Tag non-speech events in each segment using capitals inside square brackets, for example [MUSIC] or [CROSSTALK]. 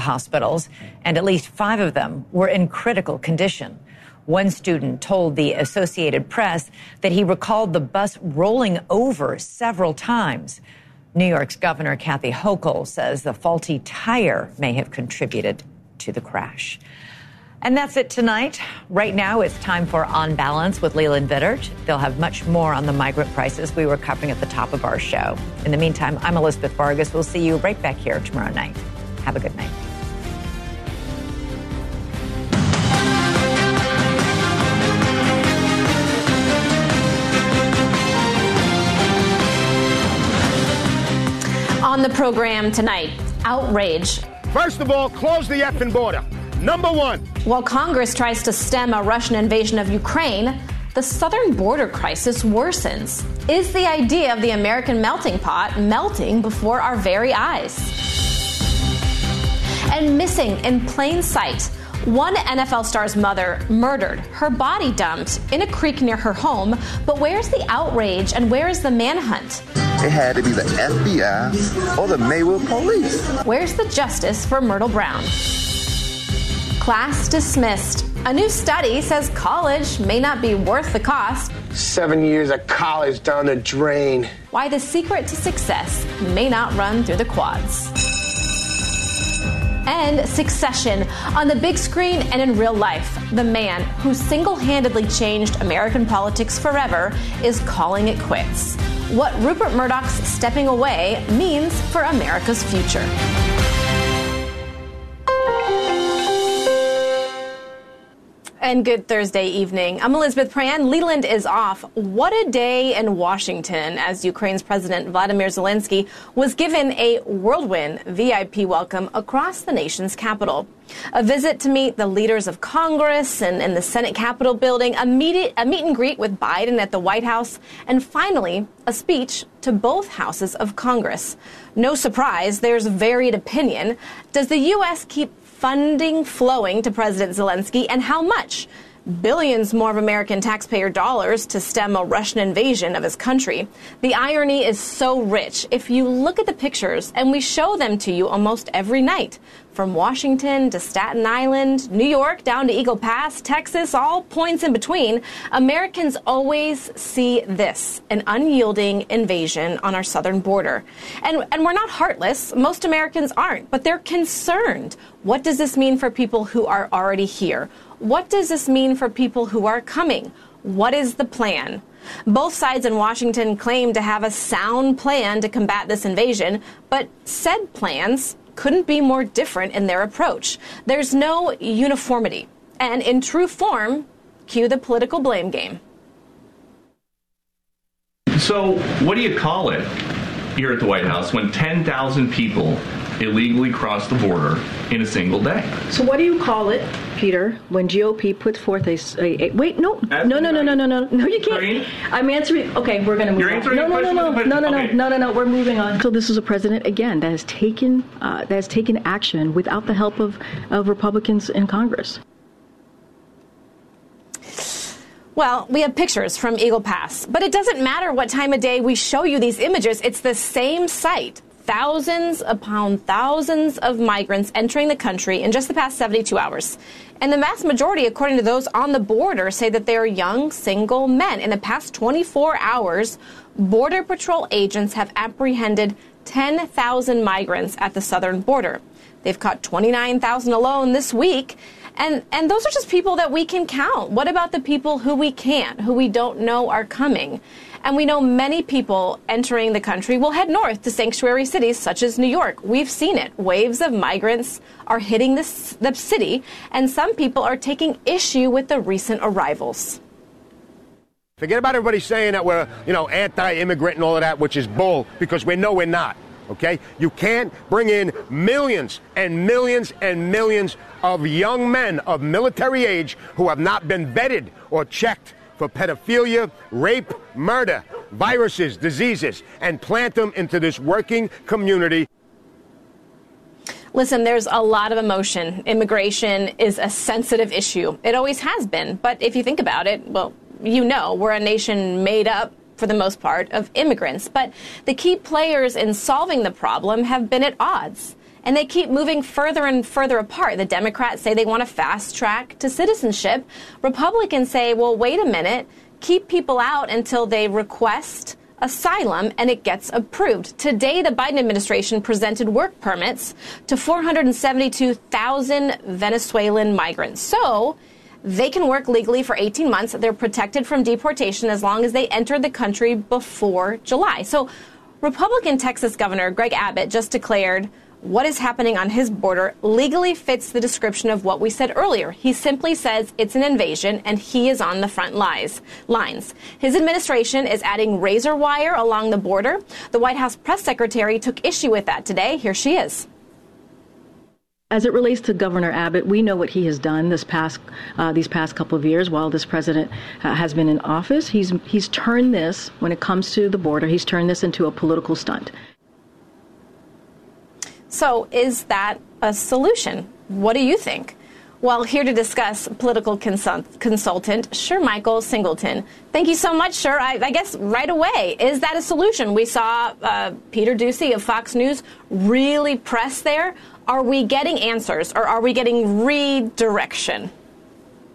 hospitals, and at least five of them were in critical condition. One student told the Associated Press that he recalled the bus rolling over several times. New York's Governor Kathy Hochul says the faulty tire may have contributed to the crash. And that's it tonight. Right now, it's time for On Balance with Leland Vittert. They'll have much more on the migrant crisis we were covering at the top of our show. In the meantime, I'm Elizabeth Vargas. We'll see you right back here tomorrow night. Have a good night. On the program tonight, outrage. First of all, close the effing border. Number one. While Congress tries to stem a Russian invasion of Ukraine, the southern border crisis worsens. Is the idea of the American melting pot melting before our very eyes? And missing in plain sight, one NFL star's mother murdered, her body dumped in a creek near her home. But where's the outrage and where is the manhunt? It had to be the FBI or the Maywood police. Where's the justice for Myrtle Brown? Class dismissed. A new study says college may not be worth the cost. Seven years of college down the drain. Why the secret to success may not run through the quads. And Succession on the big screen and in real life. The man who single handedly changed American politics forever is calling it quits. What Rupert Murdoch's stepping away means for America's future. And good Thursday evening. I'm Elizabeth Prann. Leland is off. What a day in Washington as Ukraine's President Vladimir Zelensky was given a whirlwind VIP welcome across the nation's capital. A visit to meet the leaders of Congress and in the Senate Capitol building, a meet, a meet and greet with Biden at the White House, and finally, a speech to both houses of Congress. No surprise, there's varied opinion. Does the U.S. keep funding flowing to President Zelensky and how much? Billions more of American taxpayer dollars to stem a Russian invasion of his country. The irony is so rich if you look at the pictures, and we show them to you almost every night. From Washington to Staten Island, New York, down to Eagle Pass, Texas, all points in between, Americans always see this an unyielding invasion on our southern border. And, and we're not heartless. Most Americans aren't, but they're concerned. What does this mean for people who are already here? What does this mean for people who are coming? What is the plan? Both sides in Washington claim to have a sound plan to combat this invasion, but said plans couldn't be more different in their approach. There's no uniformity. And in true form, cue the political blame game. So, what do you call it here at the White House when 10,000 people illegally cross the border in a single day? So, what do you call it, Peter, when GOP puts forth a, a, a wait? No, no, no, no, no, no, no, no. You can't. Irene? I'm answering. Okay, we're going to move You're on. answering no, the no, no, no, no, no, no, question. no, no, no. We're moving on. So, this is a president again that has taken uh, that has taken action without the help of of Republicans in Congress. Well, we have pictures from Eagle Pass, but it doesn't matter what time of day we show you these images. It's the same site. Thousands upon thousands of migrants entering the country in just the past 72 hours. And the vast majority, according to those on the border, say that they are young, single men. In the past 24 hours, Border Patrol agents have apprehended 10,000 migrants at the southern border. They've caught 29,000 alone this week. And, and those are just people that we can count. What about the people who we can't, who we don't know are coming? And we know many people entering the country will head north to sanctuary cities such as New York. We've seen it. Waves of migrants are hitting the city, and some people are taking issue with the recent arrivals. Forget about everybody saying that we're, you know, anti-immigrant and all of that, which is bull, because we know we're not. okay? You can't bring in millions and millions and millions of young men of military age who have not been vetted or checked for pedophilia, rape, murder, viruses, diseases, and plant them into this working community. Listen, there's a lot of emotion. Immigration is a sensitive issue. It always has been. But if you think about it, well, you know, we're a nation made up for the most part, of immigrants. But the key players in solving the problem have been at odds. And they keep moving further and further apart. The Democrats say they want a fast track to citizenship. Republicans say, well, wait a minute, keep people out until they request asylum and it gets approved. Today, the Biden administration presented work permits to 472,000 Venezuelan migrants. So, they can work legally for 18 months. They're protected from deportation as long as they entered the country before July. So, Republican Texas Governor Greg Abbott just declared what is happening on his border legally fits the description of what we said earlier. He simply says it's an invasion and he is on the front lines. lines. His administration is adding razor wire along the border. The White House press secretary took issue with that today. Here she is. As it relates to Governor Abbott, we know what he has done this past uh, these past couple of years while this president uh, has been in office. He's he's turned this when it comes to the border. He's turned this into a political stunt. So, is that a solution? What do you think? Well, here to discuss political consult- consultant Shermichael Singleton. Thank you so much, Sher. I, I, guess right away, is that a solution? We saw uh, Peter Doocy of Fox News really press there are we getting answers or are we getting redirection?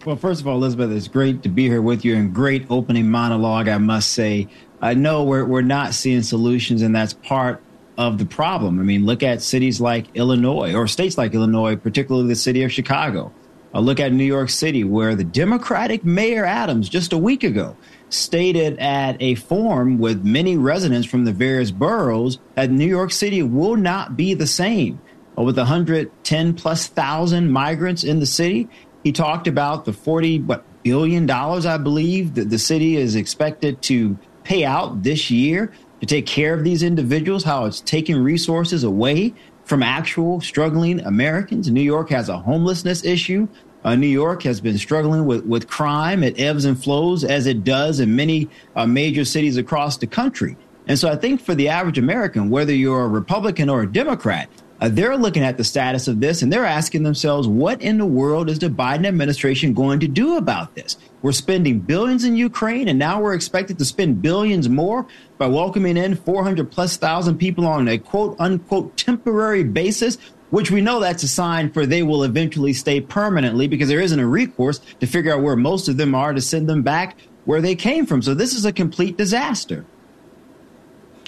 Well, first of all, Elizabeth, it's great to be here with you and great opening monologue, I must say. I know we're, we're not seeing solutions, and that's part of the problem. I mean, look at cities like Illinois or states like Illinois, particularly the city of Chicago. Uh, look at New York City, where the Democratic Mayor Adams just a week ago stated at a forum with many residents from the various boroughs that New York City will not be the same with 110 plus thousand migrants in the city. He talked about the 40 what billion dollars, I believe, that the city is expected to pay out this year to take care of these individuals. How it's taking resources away from actual struggling Americans. New York has a homelessness issue. Uh, New York has been struggling with, with crime. It ebbs and flows as it does in many uh, major cities across the country. And so I think for the average American, whether you're a Republican or a Democrat, uh, they're looking at the status of this and they're asking themselves, what in the world is the Biden administration going to do about this? We're spending billions in Ukraine, and now we're expected to spend billions more by welcoming in 400 plus thousand people on a quote unquote temporary basis, which we know that's a sign for they will eventually stay permanently because there isn't a recourse to figure out where most of them are to send them back where they came from. So this is a complete disaster.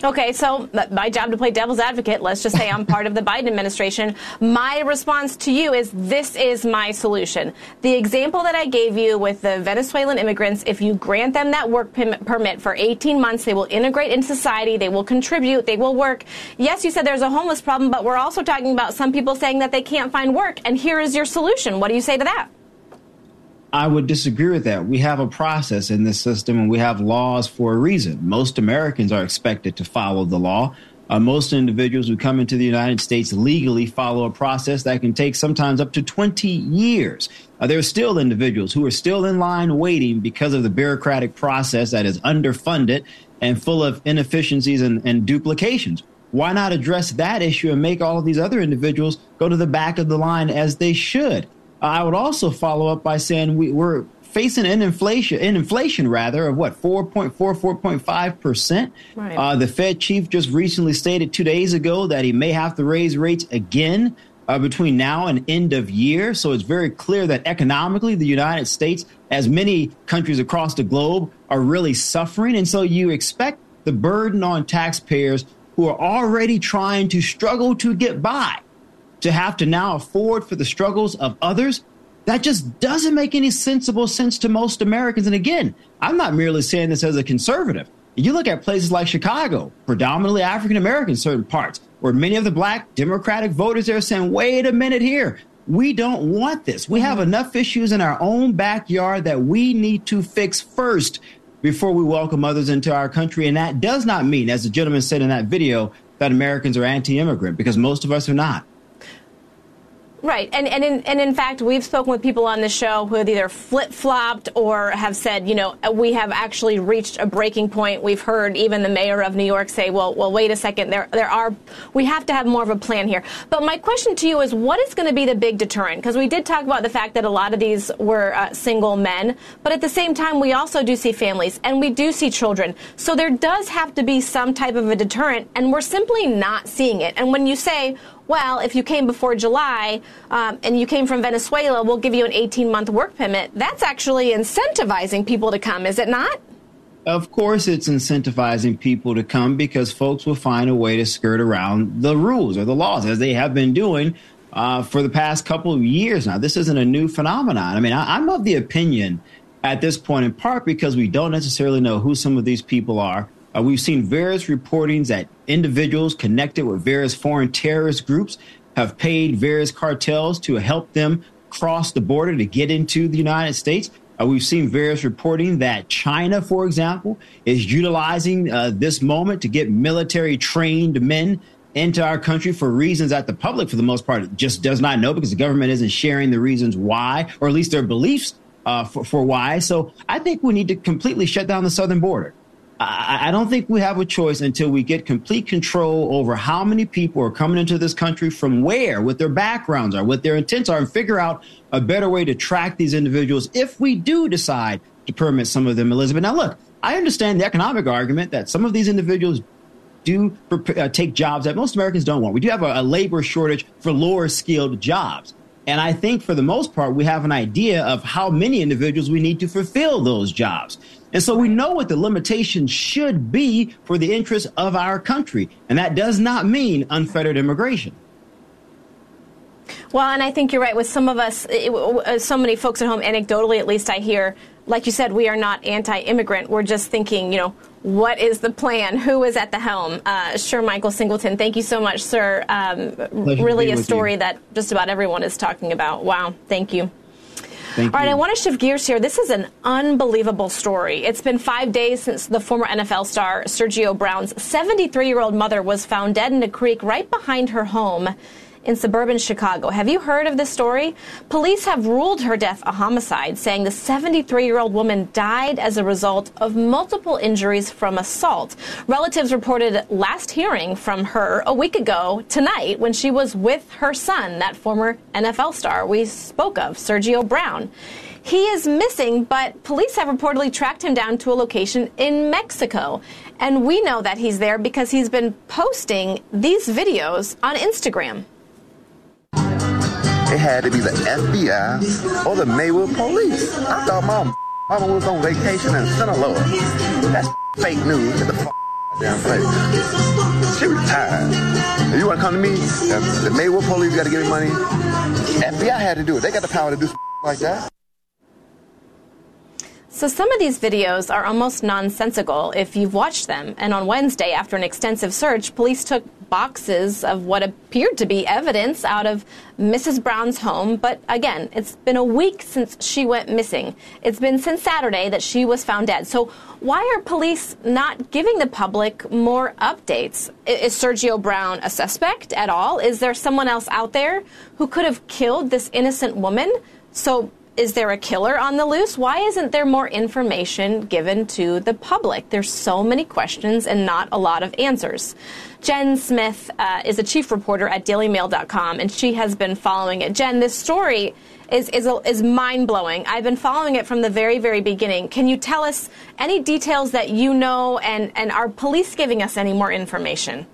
Okay, so my job to play devil's advocate, let's just say I'm part of the Biden administration. My response to you is this is my solution. The example that I gave you with the Venezuelan immigrants, if you grant them that work permit for 18 months, they will integrate into society, they will contribute, they will work. Yes, you said there's a homeless problem, but we're also talking about some people saying that they can't find work, and here is your solution. What do you say to that? I would disagree with that. We have a process in this system and we have laws for a reason. Most Americans are expected to follow the law. Uh, most individuals who come into the United States legally follow a process that can take sometimes up to 20 years. Uh, there are still individuals who are still in line waiting because of the bureaucratic process that is underfunded and full of inefficiencies and, and duplications. Why not address that issue and make all of these other individuals go to the back of the line as they should? I would also follow up by saying we, we're facing an inflation, an inflation rather of what 4.4, 4.5 percent. Right. Uh, the Fed chief just recently stated two days ago that he may have to raise rates again uh, between now and end of year. So it's very clear that economically, the United States, as many countries across the globe, are really suffering, and so you expect the burden on taxpayers who are already trying to struggle to get by to have to now afford for the struggles of others, that just doesn't make any sensible sense to most Americans. And again, I'm not merely saying this as a conservative. You look at places like Chicago, predominantly African American, certain parts, where many of the black Democratic voters there are saying, wait a minute here. We don't want this. We have enough issues in our own backyard that we need to fix first before we welcome others into our country. And that does not mean, as the gentleman said in that video, that Americans are anti immigrant because most of us are not. Right, and and in, and in fact, we've spoken with people on the show who have either flip flopped or have said, you know, we have actually reached a breaking point. We've heard even the mayor of New York say, well, well, wait a second, there there are, we have to have more of a plan here. But my question to you is, what is going to be the big deterrent? Because we did talk about the fact that a lot of these were uh, single men, but at the same time, we also do see families and we do see children. So there does have to be some type of a deterrent, and we're simply not seeing it. And when you say well, if you came before July um, and you came from Venezuela, we'll give you an 18 month work permit. That's actually incentivizing people to come, is it not? Of course, it's incentivizing people to come because folks will find a way to skirt around the rules or the laws, as they have been doing uh, for the past couple of years now. This isn't a new phenomenon. I mean, I, I'm of the opinion at this point, in part because we don't necessarily know who some of these people are. Uh, we've seen various reportings that individuals connected with various foreign terrorist groups have paid various cartels to help them cross the border to get into the United States. Uh, we've seen various reporting that China, for example, is utilizing uh, this moment to get military trained men into our country for reasons that the public, for the most part, just does not know because the government isn't sharing the reasons why, or at least their beliefs uh, for, for why. So I think we need to completely shut down the southern border. I, I don't think we have a choice until we get complete control over how many people are coming into this country from where, what their backgrounds are, what their intents are, and figure out a better way to track these individuals if we do decide to permit some of them, Elizabeth. Now, look, I understand the economic argument that some of these individuals do uh, take jobs that most Americans don't want. We do have a, a labor shortage for lower skilled jobs. And I think for the most part, we have an idea of how many individuals we need to fulfill those jobs. And so we know what the limitations should be for the interests of our country. And that does not mean unfettered immigration. Well, and I think you're right. With some of us, it, uh, so many folks at home, anecdotally at least, I hear, like you said, we are not anti immigrant. We're just thinking, you know, what is the plan? Who is at the helm? Uh, Shermichael Singleton, thank you so much, sir. Um, really a story that just about everyone is talking about. Wow, thank you. Thank All right. I want to shift gears here. This is an unbelievable story. It's been five days since the former NFL star Sergio Brown's 73 year old mother was found dead in a creek right behind her home in suburban Chicago. Have you heard of this story? Police have ruled her death a homicide, saying the 73 year old woman died as a result of multiple injuries from assault. Relatives reported last hearing from her a week ago tonight when she was with her son, that former NFL star we spoke of, Sergio Brown. He is missing, but police have reportedly tracked him down to a location in Mexico. And we know that he's there because he's been posting these videos on Instagram. It had to be the FBI or the Maywood police. I thought my mama was on vacation in Sinaloa. That's fake news. Get the f place. She retired. If you want to come to me, the Maywood police got to give me money. FBI had to do it. They got the power to do like that. So some of these videos are almost nonsensical if you've watched them. And on Wednesday, after an extensive search, police took boxes of what appeared to be evidence out of Mrs. Brown's home. But again, it's been a week since she went missing. It's been since Saturday that she was found dead. So why are police not giving the public more updates? Is Sergio Brown a suspect at all? Is there someone else out there who could have killed this innocent woman? So is there a killer on the loose? Why isn't there more information given to the public? There's so many questions and not a lot of answers. Jen Smith uh, is a chief reporter at DailyMail.com, and she has been following it. Jen, this story is is, is mind blowing. I've been following it from the very very beginning. Can you tell us any details that you know, and and are police giving us any more information?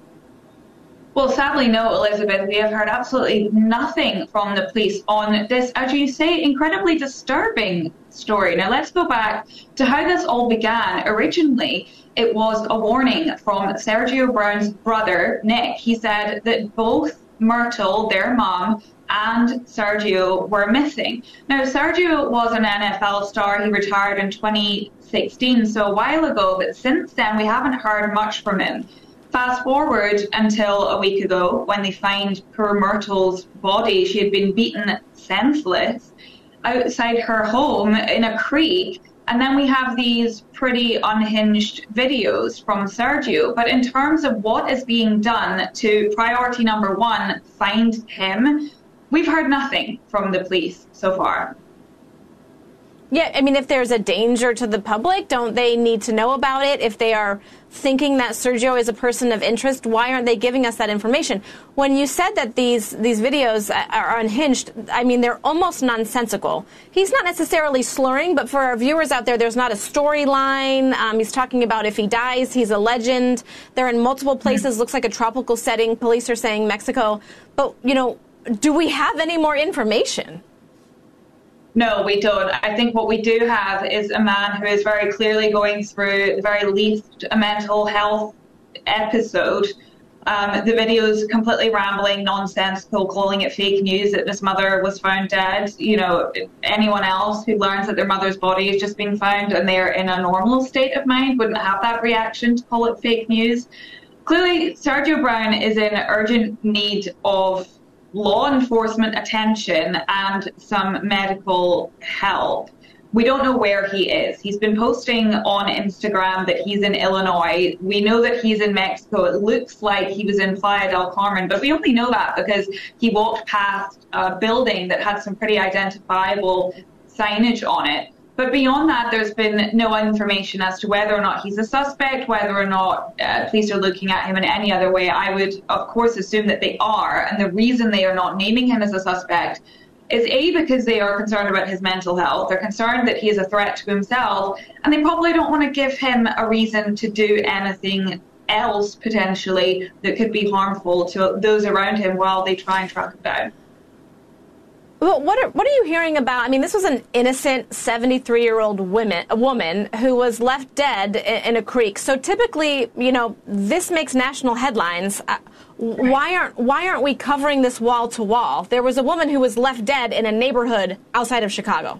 Well, sadly, no, Elizabeth. We have heard absolutely nothing from the police on this, as you say, incredibly disturbing story. Now, let's go back to how this all began. Originally, it was a warning from Sergio Brown's brother, Nick. He said that both Myrtle, their mom, and Sergio were missing. Now, Sergio was an NFL star. He retired in 2016, so a while ago, but since then, we haven't heard much from him. Fast forward until a week ago when they find poor Myrtle's body. She had been beaten senseless outside her home in a creek And then we have these pretty unhinged videos from Sergio. But in terms of what is being done to priority number one, find him, we've heard nothing from the police so far. Yeah, I mean, if there's a danger to the public, don't they need to know about it? If they are thinking that Sergio is a person of interest, why aren't they giving us that information? When you said that these these videos are unhinged, I mean, they're almost nonsensical. He's not necessarily slurring, but for our viewers out there, there's not a storyline. Um, he's talking about if he dies, he's a legend. They're in multiple places. Mm-hmm. Looks like a tropical setting. Police are saying Mexico, but you know, do we have any more information? No, we don't. I think what we do have is a man who is very clearly going through, the very least, a mental health episode. Um, the video is completely rambling, nonsensical, calling it fake news that this mother was found dead. You know, anyone else who learns that their mother's body has just been found and they're in a normal state of mind wouldn't have that reaction to call it fake news. Clearly, Sergio Brown is in urgent need of law enforcement attention and some medical help. We don't know where he is. He's been posting on Instagram that he's in Illinois. We know that he's in Mexico. It looks like he was in Playa del Carmen, but we only know that because he walked past a building that had some pretty identifiable signage on it. But beyond that, there's been no information as to whether or not he's a suspect, whether or not uh, police are looking at him in any other way. I would, of course, assume that they are. And the reason they are not naming him as a suspect is A, because they are concerned about his mental health. They're concerned that he is a threat to himself. And they probably don't want to give him a reason to do anything else potentially that could be harmful to those around him while they try and track him down. Well, what are, what are you hearing about? I mean, this was an innocent 73 year old woman, a woman who was left dead in, in, a creek. So typically, you know, this makes national headlines. Uh, why aren't why aren't we covering this wall to wall? There was a woman who was left dead in a neighborhood outside of Chicago.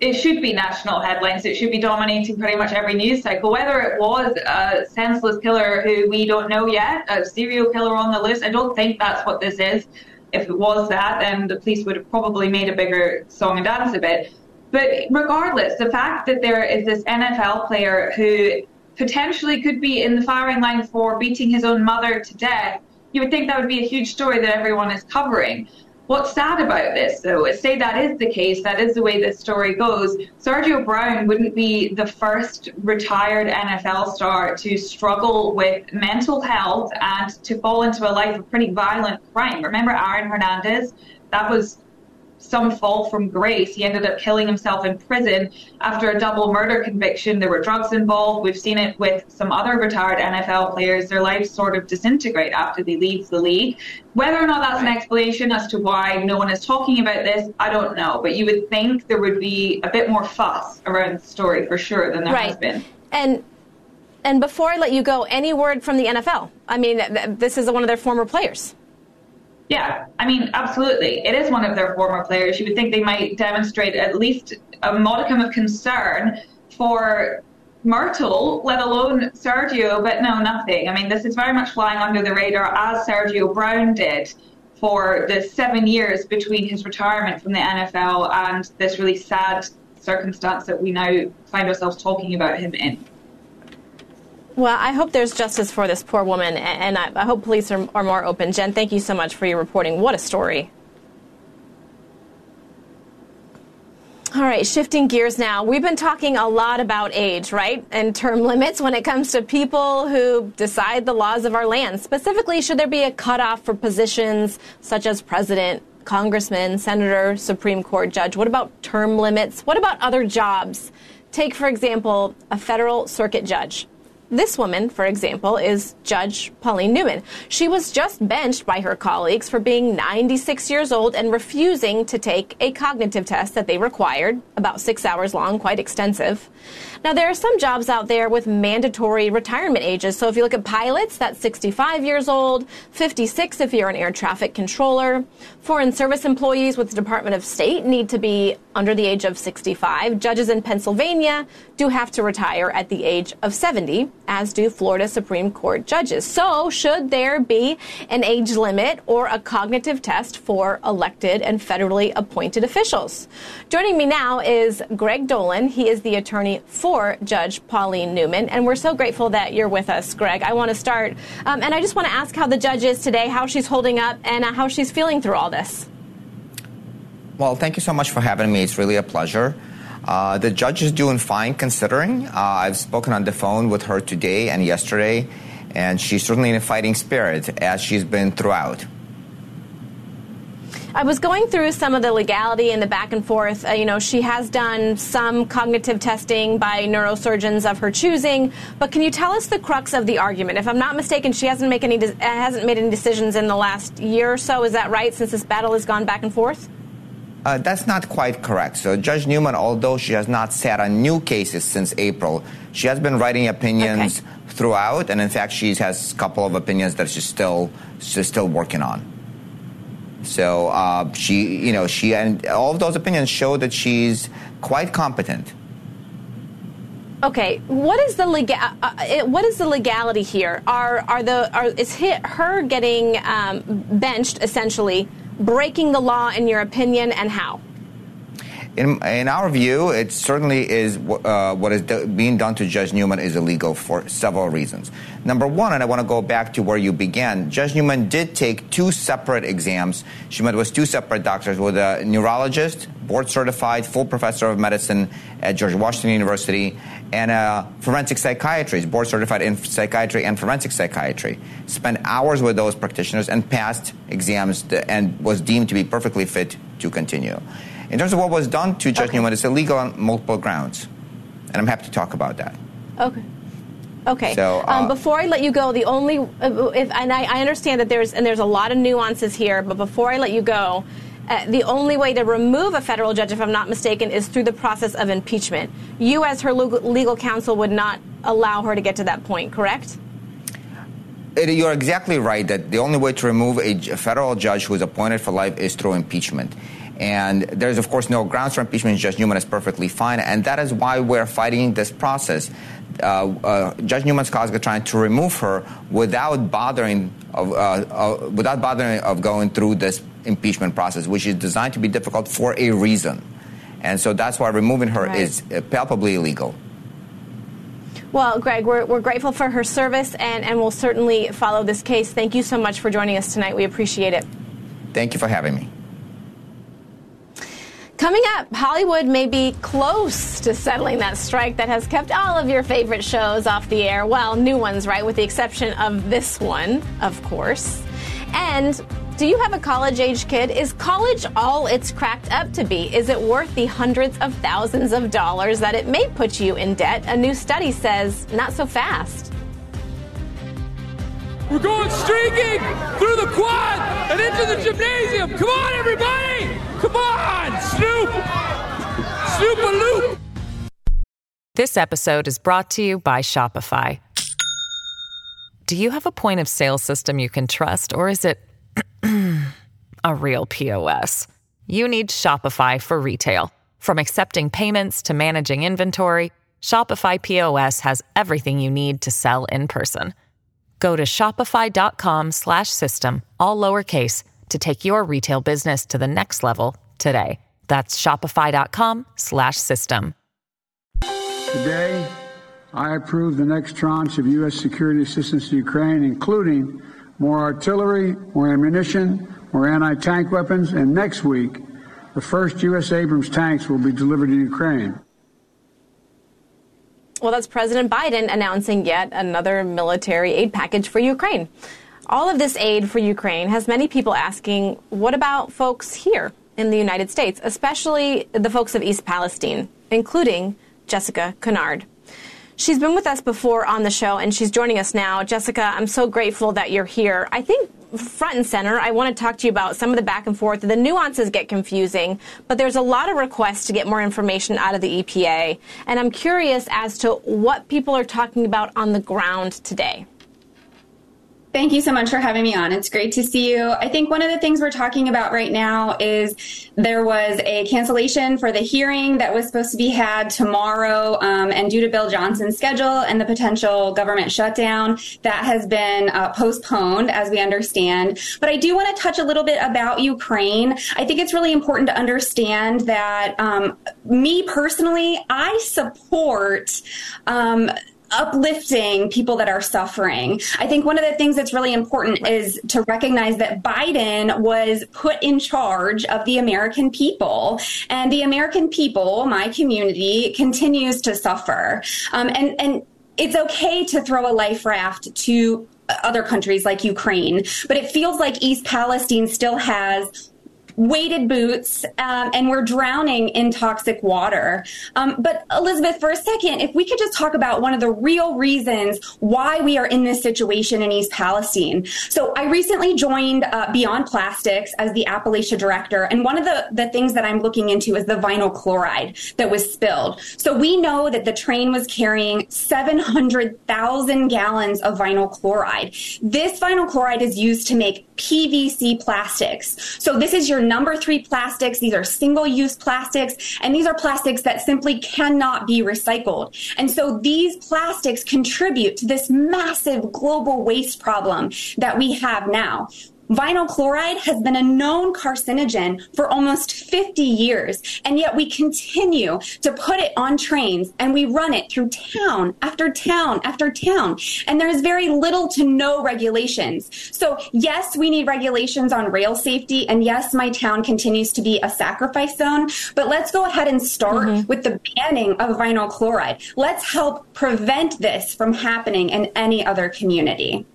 It should be national headlines. It should be dominating pretty much every news cycle. Whether it was a senseless killer who we don't know yet, a serial killer on the loose, I don't think that's what this is if it was that, then the police would have probably made a bigger song and dance of it. But regardless, the fact that there is this NFL player who potentially could be in the firing line for beating his own mother to death, you would think that would be a huge story that everyone is covering. What's sad about this, though, is say that is the case, that is the way this story goes. Sergio Brown wouldn't be the first retired NFL star to struggle with mental health and to fall into a life of pretty violent crime. Remember Aaron Hernandez? That was some fall from grace. He ended up killing himself in prison after a double murder conviction. There were drugs involved. We've seen it with some other retired NFL players. Their lives sort of disintegrate after they leave the league. Whether or not that's an explanation as to why no one is talking about this, I don't know. But you would think there would be a bit more fuss around the story for sure than there right. has been. And and before I let you go, any word from the NFL? I mean, this is one of their former players. Yeah, I mean, absolutely. It is one of their former players. You would think they might demonstrate at least a modicum of concern for Myrtle, let alone Sergio, but no, nothing. I mean, this is very much flying under the radar as Sergio Brown did for the seven years between his retirement from the NFL and this really sad circumstance that we now find ourselves talking about him in. Well, I hope there's justice for this poor woman, and I, hope police are, are more open. Jen, thank you so much for your reporting. What a story. All right, shifting gears now. We've been talking a lot about age, right? And term [LAUGHS] limits when it comes to people who decide the laws of our land. Specifically, should there be a cutoff for positions such as president, congressman, senator, Supreme Court judge? What about term limits? What about other jobs? Take, for example, a federal circuit judge. This woman, for example, is Judge Pauline Newman. She was just benched by her colleagues for being 96 years old and refusing to take a cognitive test that they required, about six hours long, quite extensive. Now, there are some jobs out there with mandatory retirement ages. So if you look at pilots, that's 65 years old, 56 if you're an air traffic controller. Foreign service employees with the Department of State need to be under the age of 65. Judges in Pennsylvania do have to retire at the age of 70. As do Florida Supreme Court judges. So, should there be an age limit or a cognitive test for elected and federally appointed officials? Joining me now is Greg Dolin. He is the attorney for Judge Pauline Newman, and we're so grateful that you're with us, Greg. I want to start, um, and I just want to ask how the judge is today, how she's holding up, and uh, how she's feeling through all this. Well, thank you so much for having me. It's really a pleasure. Uh, the judge is doing fine considering. Uh, I've spoken on the phone with her today and yesterday, and she's certainly in a fighting spirit as she's been throughout. I was going through some of the legality and the back and forth. Uh, you know, she has done some cognitive testing by neurosurgeons of her choosing, but can you tell us the crux of the argument? If I'm not mistaken, she hasn't made any de- hasn't made any decisions in the last year or so. Is that right? Since this battle has gone back and forth. Uh, that's not quite correct. So Judge Newman, although she has not sat on new cases since April, she has been writing opinions okay. throughout, and in fact, she has a couple of opinions that she's still she's still working on. So uh, she, you know, she and all of those opinions show that she's quite competent. Okay, what is the legal? Uh, uh what is the legality here? Are are the are is her getting um, benched essentially? Breaking the law, in your opinion, and how? In, in our view, it certainly is uh, what is do- being done to Judge Newman is illegal for several reasons. Number one, and I want to go back to where you began, Judge Newman did take two separate exams. She met with two separate doctors, with a neurologist, board certified, full professor of medicine at George Washington University, and a forensic psychiatrist, board certified in psychiatry and forensic psychiatry. Spent hours with those practitioners and passed exams and was deemed to be perfectly fit to continue. In terms of what was done to Judge okay. Newman, it's illegal on multiple grounds. And I'm happy to talk about that. Okay. Okay. So, um, uh, um, before I let you go, the only uh, if and I, I, understand that there's and there's a lot of nuances here, but before I let you go, uh, the only way to remove a federal judge, if I'm not mistaken, is through the process of impeachment. You, as her legal counsel, would not allow her to get to that point, correct? It, you're exactly right that the only way to remove a federal judge who is appointed for life is through impeachment. And there's, of course, no grounds for impeachment. Judge Newman is perfectly fine. And that is why we're fighting this process. Uh, uh, Judge Newman's are trying to remove her without bothering of, uh, uh, without bothering of going through this impeachment process, which is designed to be difficult for a reason. And so that's why removing her right. is uh, palpably illegal. Well, Greg, we're, we're grateful for her service and, and we'll certainly follow this case. Thank you so much for joining us tonight. We appreciate it. Thank you for having me. Coming up, Hollywood may be close to settling that strike that has kept all of your favorite shows off the air. Well, new ones, right? With the exception of this one, of course. And do you have a college age kid? Is college all it's cracked up to be? Is it worth the hundreds of thousands of dollars that it may put you in debt? A new study says not so fast. We're going streaking through the quad and into the gymnasium. Come on, everybody! Come on, Snoop! Snoop a loop! This episode is brought to you by Shopify. Do you have a point of sale system you can trust, or is it [CLEARS THROAT] a real POS? You need Shopify for retail. From accepting payments to managing inventory, Shopify POS has everything you need to sell in person. Go to shopify.com slash system, all lowercase to take your retail business to the next level today. That's shopify.com slash system. Today, I approve the next tranche of U.S. security assistance to Ukraine, including more artillery, more ammunition, more anti-tank weapons, and next week, the first U.S. Abrams tanks will be delivered to Ukraine. Well, that's President Biden announcing yet another military aid package for Ukraine. All of this aid for Ukraine has many people asking, what about folks here in the United States, especially the folks of East Palestine, including Jessica Conard. She's been with us before on the show and she's joining us now. Jessica, I'm so grateful that you're here. I think front and center, I want to talk to you about some of the back and forth. The nuances get confusing, but there's a lot of requests to get more information out of the EPA. And I'm curious as to what people are talking about on the ground today. Thank you so much for having me on. It's great to see you. I think one of the things we're talking about right now is there was a cancellation for the hearing that was supposed to be had tomorrow, um, and due to Bill Johnson's schedule and the potential government shutdown, that has been uh, postponed, as we understand. But I do want to touch a little bit about Ukraine. I think it's really important to understand that um, me personally, I support. Um, uplifting people that are suffering. I think one of the things that's really important is to recognize that Biden was put in charge of the American people, and the American people, my community, continues to suffer. Um, and and it's okay to throw a life raft to other countries like Ukraine, but it feels like East Palestine still has weighted boots, um, and we're drowning in toxic water. Um, but Elizabeth, for a second, if we could just talk about one of the real reasons why we are in this situation in East Palestine. So I recently joined uh, Beyond Plastics as the Appalachia director, and one of the, the things that I'm looking into is the vinyl chloride that was spilled. So we know that the train was carrying 700,000 gallons of vinyl chloride. This vinyl chloride is used to make PVC plastics. So this is your number three plastics. These are single use plastics, and these are plastics that simply cannot be recycled. And so these plastics contribute to this massive global waste problem that we have now. Vinyl chloride has been a known carcinogen for almost 50 years, and yet we continue to put it on trains and we run it through town after town after town. And there is very little to no regulations. So, yes, we need regulations on rail safety, and yes, my town continues to be a sacrifice zone, but let's go ahead and start mm-hmm. with the banning of vinyl chloride. Let's help prevent this from happening in any other community.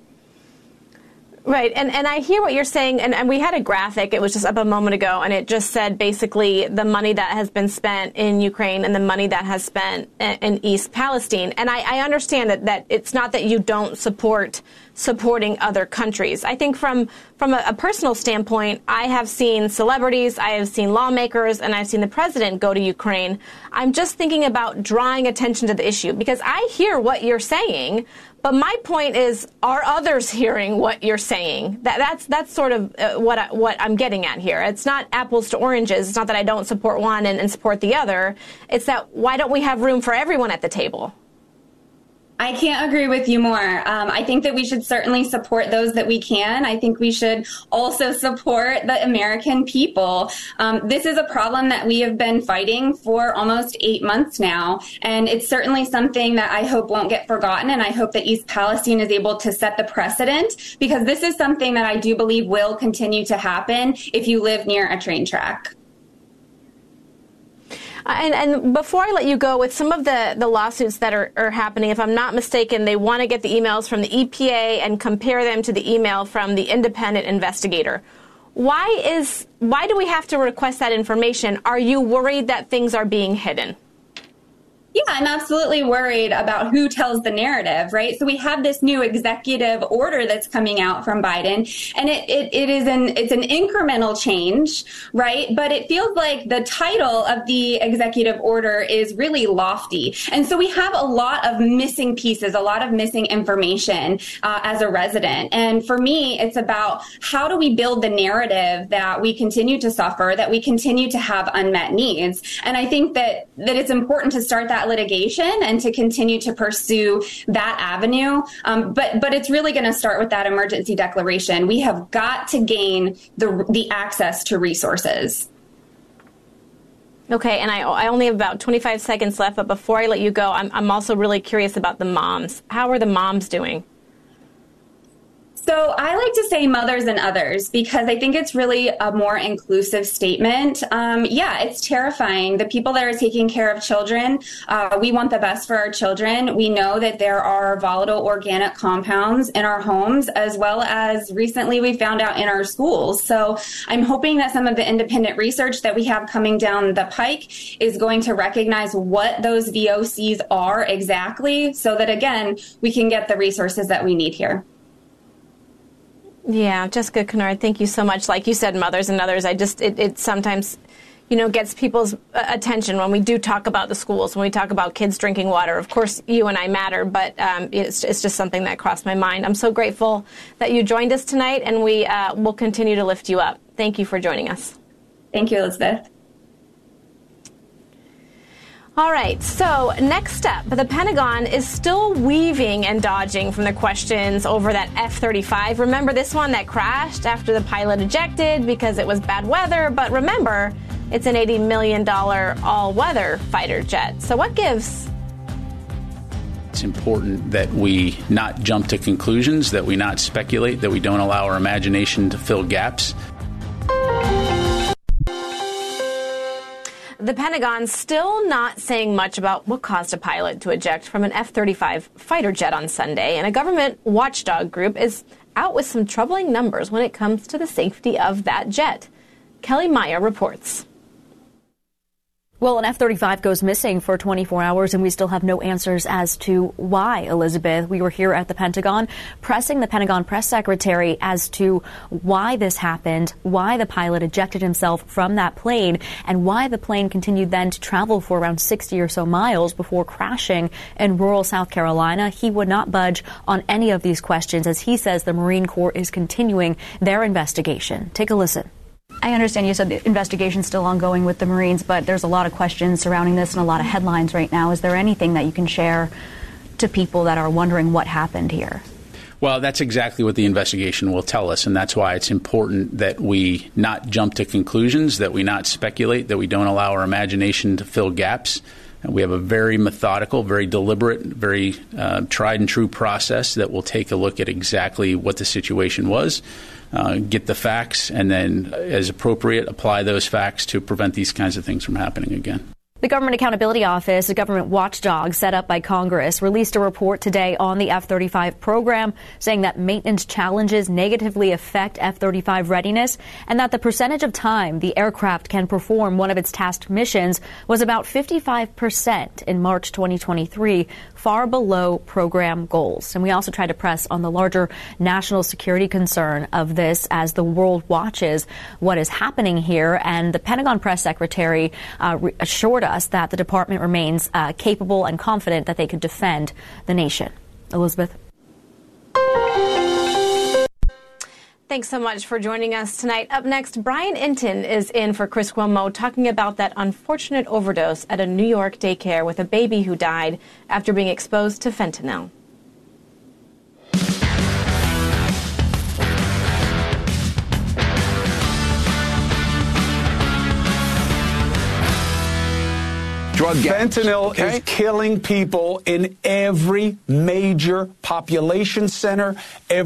Right, and and I hear what you're saying, and, and we had a graphic. It was just up a moment ago, and it just said basically the money that has been spent in Ukraine and the money that has spent in East Palestine. And I, I understand that that it's not that you don't support supporting other countries. I think from from a, a, personal standpoint, I have seen celebrities, I have seen lawmakers, and I've seen the president go to Ukraine. I'm just thinking about drawing attention to the issue because I hear what you're saying, but my point is, are others hearing what you're saying? That, that's that's sort of uh, what I, what I'm getting at here. It's not apples to oranges. It's not that I don't support one and, and support the other. It's that why don't we have room for everyone at the table? I can't agree with you more. Um, I think that we should certainly support those that we can. I think we should also support the American people. Um, this is a problem that we have been fighting for almost eight months now, and it's certainly something that I hope won't get forgotten. And I hope that East Palestine is able to set the precedent because this is something that I do believe will continue to happen if you live near a train track. And, and before I let you go, with some of the, the lawsuits that are, are happening, if I'm not mistaken, they want to get the emails from the EPA and compare them to the email from the independent investigator. Why is why do we have to request that information? Are you worried that things are being hidden? Yeah, I'm absolutely worried about who tells the narrative, right? So we have this new executive order that's coming out from Biden, and it, it, it is an it's an incremental change, right? But it feels like the title of the executive order is really lofty, and so we have a lot of missing pieces, a lot of missing information uh, as a resident. And for me, it's about how do we build the narrative that we continue to suffer, that we continue to have unmet needs, and I think that that it's important to start that litigation and to continue to pursue that avenue. Um, but but it's really going to start with that emergency declaration. We have got to gain the the access to resources. Okay, and I, I only have about 25 seconds left, but before I let you go, I'm, I'm also really curious about the moms. How are the moms doing? So I like to say mothers and others because I think it's really a more inclusive statement. Um, yeah, it's terrifying. The people that are taking care of children, uh, we want the best for our children. We know that there are volatile organic compounds in our homes, as well as recently we found out in our schools. So I'm hoping that some of the independent research that we have coming down the pike is going to recognize what those VOCs are exactly so that, again, we can get the resources that we need here. Yeah, Jessica Conard, thank you so much. Like you said, mothers and others, I just, it, it sometimes, you know, gets people's uh, attention when we do talk about the schools, when we talk about kids drinking water. Of course, you and I matter, but um, it's, it's, just something that crossed my mind. I'm so grateful that you joined us tonight, and we uh, will continue to lift you up. Thank you for joining us. Thank you, Elizabeth. All right, so next up, the Pentagon is still weaving and dodging from the questions over that F 35. Remember this one that crashed after the pilot ejected because it was bad weather? But remember, it's an $80 million all weather fighter jet. So what gives? It's important that we not jump to conclusions, that we not speculate, that we don't allow our imagination to fill gaps. The Pentagon still not saying much about what caused a pilot to eject from an F 35 fighter jet on Sunday, and a government watchdog group is out with some troubling numbers when it comes to the safety of that jet. Kelly Meyer reports. Well, an F 35 goes missing for 24 hours, and we still have no answers as to why, Elizabeth. We were here at the Pentagon pressing the Pentagon press secretary as to why this happened, why the pilot ejected himself from that plane, and why the plane continued then to travel for around 60 or so miles before crashing in rural South Carolina. He would not budge on any of these questions, as he says the Marine Corps is continuing their investigation. Take a listen. I understand you said the investigation's still ongoing with the Marines, but there's a lot of questions surrounding this and a lot of headlines right now. Is there anything that you can share to people that are wondering what happened here? Well, that's exactly what the investigation will tell us, and that's why it's important that we not jump to conclusions, that we not speculate, that we don't allow our imagination to fill gaps. We have a very methodical, very deliberate, very uh, tried and true process that will take a look at exactly what the situation was uh, get the facts, and then, as appropriate, apply those facts to prevent these kinds of things from happening again. The Government Accountability Office, a government watchdog set up by Congress, released a report today on the F 35 program saying that maintenance challenges negatively affect F 35 readiness and that the percentage of time the aircraft can perform one of its tasked missions was about 55% in March 2023, far below program goals. And we also tried to press on the larger national security concern of this as the world watches what is happening here. And the Pentagon press secretary uh, assured us that the department remains uh, capable and confident that they could defend the nation. Elizabeth. Thanks so much for joining us tonight. Up next, Brian Entin is in for Chris Cuomo talking about that unfortunate overdose at a New York daycare with a baby who died after being exposed to fentanyl. Drug Fentanyl okay. is killing people in every major population center. Every